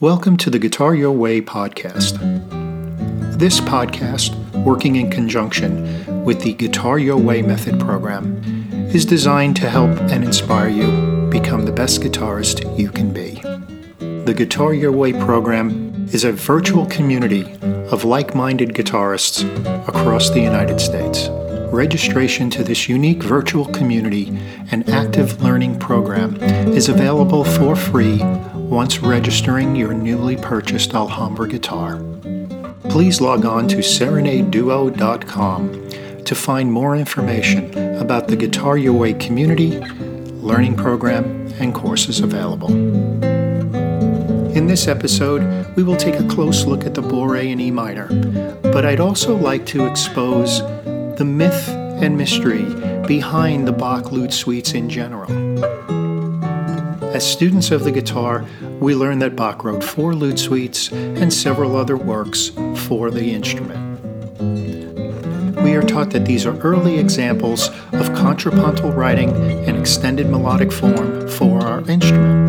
Welcome to the Guitar Your Way podcast. This podcast, working in conjunction with the Guitar Your Way Method program, is designed to help and inspire you become the best guitarist you can be. The Guitar Your Way program is a virtual community of like minded guitarists across the United States. Registration to this unique virtual community and active learning program is available for free once registering your newly purchased Alhambra guitar. Please log on to serenadeduo.com to find more information about the Guitar Your Way community, learning program, and courses available. In this episode, we will take a close look at the Bourrée in E minor, but I'd also like to expose the myth and mystery behind the Bach lute suites in general. As students of the guitar, we learn that Bach wrote four lute suites and several other works for the instrument. We are taught that these are early examples of contrapuntal writing and extended melodic form for our instrument.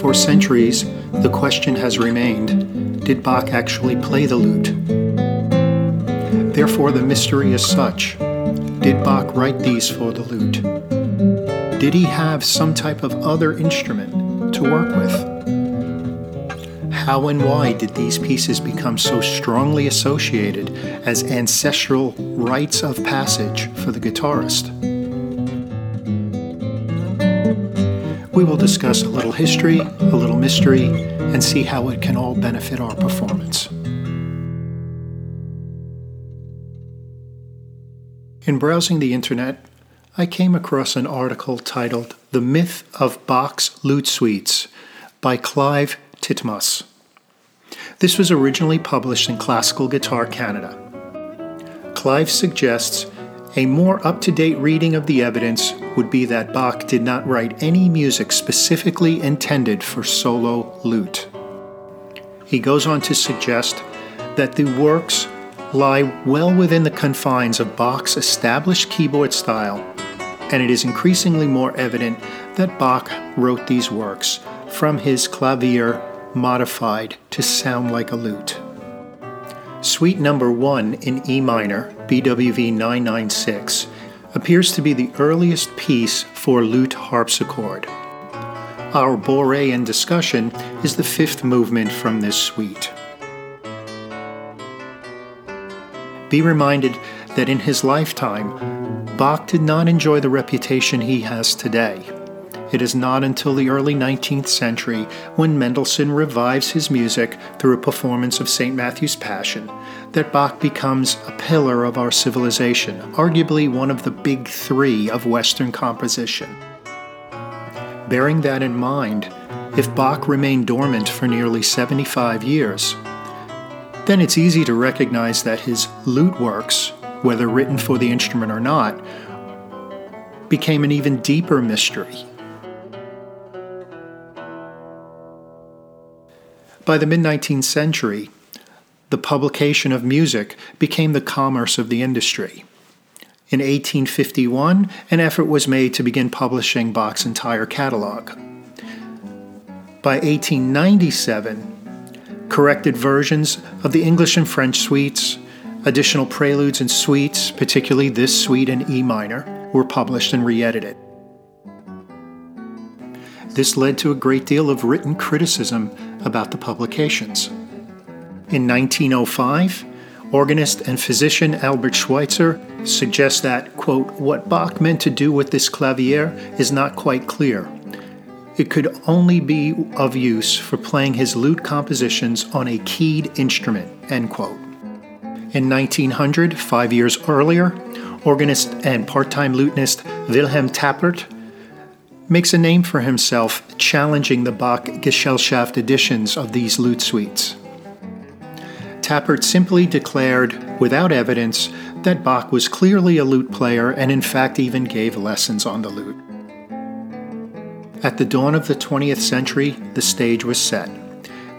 For centuries, the question has remained did Bach actually play the lute? Therefore, the mystery is such did Bach write these for the lute? Did he have some type of other instrument to work with? How and why did these pieces become so strongly associated as ancestral rites of passage for the guitarist? We will discuss a little history, a little mystery, and see how it can all benefit our performance. In browsing the internet, I came across an article titled The Myth of Bach's Lute Suites by Clive Titmuss. This was originally published in Classical Guitar Canada. Clive suggests a more up to date reading of the evidence would be that Bach did not write any music specifically intended for solo lute. He goes on to suggest that the works lie well within the confines of Bach's established keyboard style and it is increasingly more evident that Bach wrote these works from his clavier modified to sound like a lute. Suite number 1 in E minor, BWV 996, appears to be the earliest piece for lute harpsichord. Our Bourrée in discussion is the fifth movement from this suite. Be reminded that in his lifetime, Bach did not enjoy the reputation he has today. It is not until the early 19th century, when Mendelssohn revives his music through a performance of St. Matthew's Passion, that Bach becomes a pillar of our civilization, arguably one of the big three of Western composition. Bearing that in mind, if Bach remained dormant for nearly 75 years, then it's easy to recognize that his lute works whether written for the instrument or not, became an even deeper mystery. By the mid 19th century, the publication of music became the commerce of the industry. In 1851, an effort was made to begin publishing Bach's entire catalog. By 1897, corrected versions of the English and French suites Additional preludes and suites, particularly this suite in E minor, were published and re edited. This led to a great deal of written criticism about the publications. In 1905, organist and physician Albert Schweitzer suggests that, quote, what Bach meant to do with this clavier is not quite clear. It could only be of use for playing his lute compositions on a keyed instrument, end quote. In 1900, five years earlier, organist and part time lutenist Wilhelm Tappert makes a name for himself challenging the Bach Gesellschaft editions of these lute suites. Tappert simply declared, without evidence, that Bach was clearly a lute player and in fact even gave lessons on the lute. At the dawn of the 20th century, the stage was set.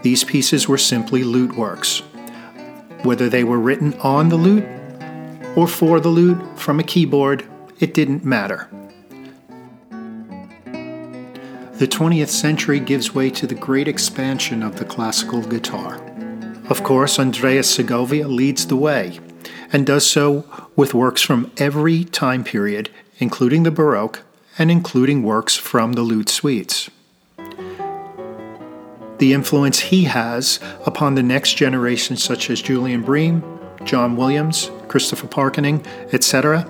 These pieces were simply lute works, whether they were written on the lute or for the lute from a keyboard, it didn't matter. the 20th century gives way to the great expansion of the classical guitar. Of course, Andrés Segovia leads the way, and does so with works from every time period, including the Baroque and including works from the lute suites. The influence he has upon the next generation, such as Julian Bream, John Williams, Christopher Parkening, etc.,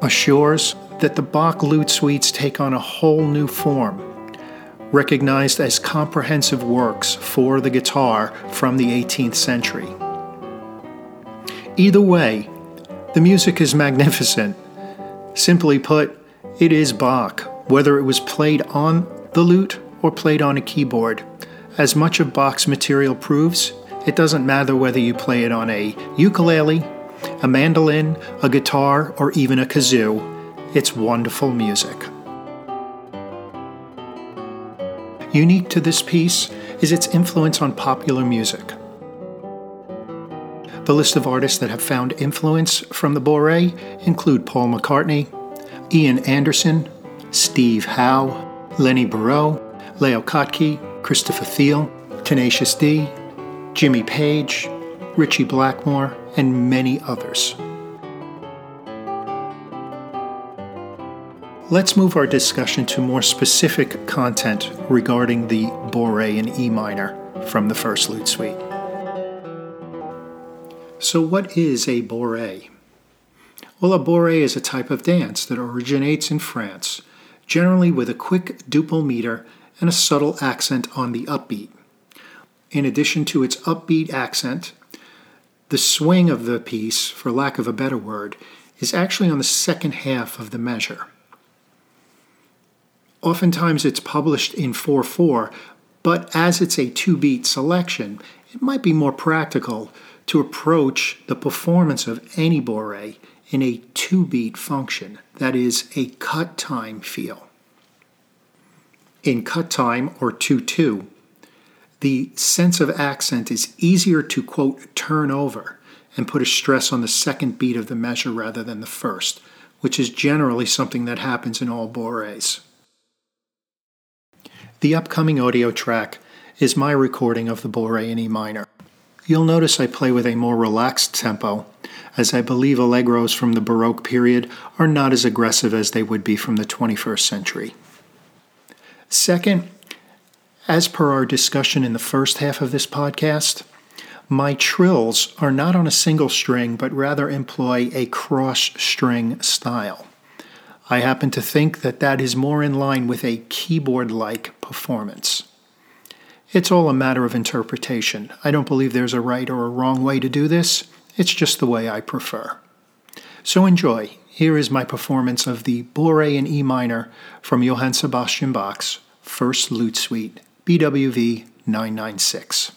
assures that the Bach lute suites take on a whole new form, recognized as comprehensive works for the guitar from the 18th century. Either way, the music is magnificent. Simply put, it is Bach, whether it was played on the lute or played on a keyboard. As much of Bach's material proves, it doesn't matter whether you play it on a ukulele, a mandolin, a guitar, or even a kazoo. It's wonderful music. Unique to this piece is its influence on popular music. The list of artists that have found influence from the Bourrée include Paul McCartney, Ian Anderson, Steve Howe, Lenny Breau, Leo Kottke, Christopher Thile, Tenacious D, Jimmy Page, Ritchie Blackmore, and many others. Let's move our discussion to more specific content regarding the Bourrée in E minor from the First Lute Suite. So, what is a Bourrée? Well, a Bourrée is a type of dance that originates in France, generally with a quick duple meter and a subtle accent on the upbeat. In addition to its upbeat accent, the swing of the piece, for lack of a better word, is actually on the second half of the measure. Oftentimes it's published in 4 4, but as it's a two beat selection, it might be more practical to approach the performance of any Bourrée in a two beat function, that is, a cut time feel. In cut time or 2 2, the sense of accent is easier to quote turn over and put a stress on the second beat of the measure rather than the first, which is generally something that happens in all bourrées. The upcoming audio track is my recording of the Bourrée in E minor. You'll notice I play with a more relaxed tempo, as I believe allegros from the Baroque period are not as aggressive as they would be from the 21st century. Second, as per our discussion in the first half of this podcast, my trills are not on a single string, but rather employ a cross string style. I happen to think that that is more in line with a keyboard like performance. It's all a matter of interpretation. I don't believe there's a right or a wrong way to do this, it's just the way I prefer. So enjoy. Here is my performance of the Bourrée in E minor from Johann Sebastian Bach's First Lute Suite, BWV 996.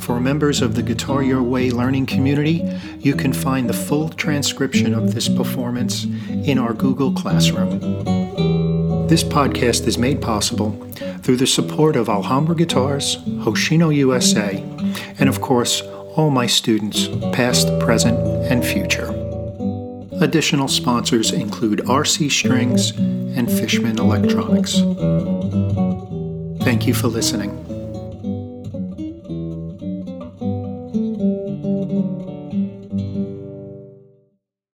For members of the Guitar Your Way learning community, you can find the full transcription of this performance in our Google Classroom. This podcast is made possible through the support of Alhambra Guitars, Hoshino USA, and of course, all my students, past, present, and future. Additional sponsors include RC Strings and Fishman Electronics. Thank you for listening.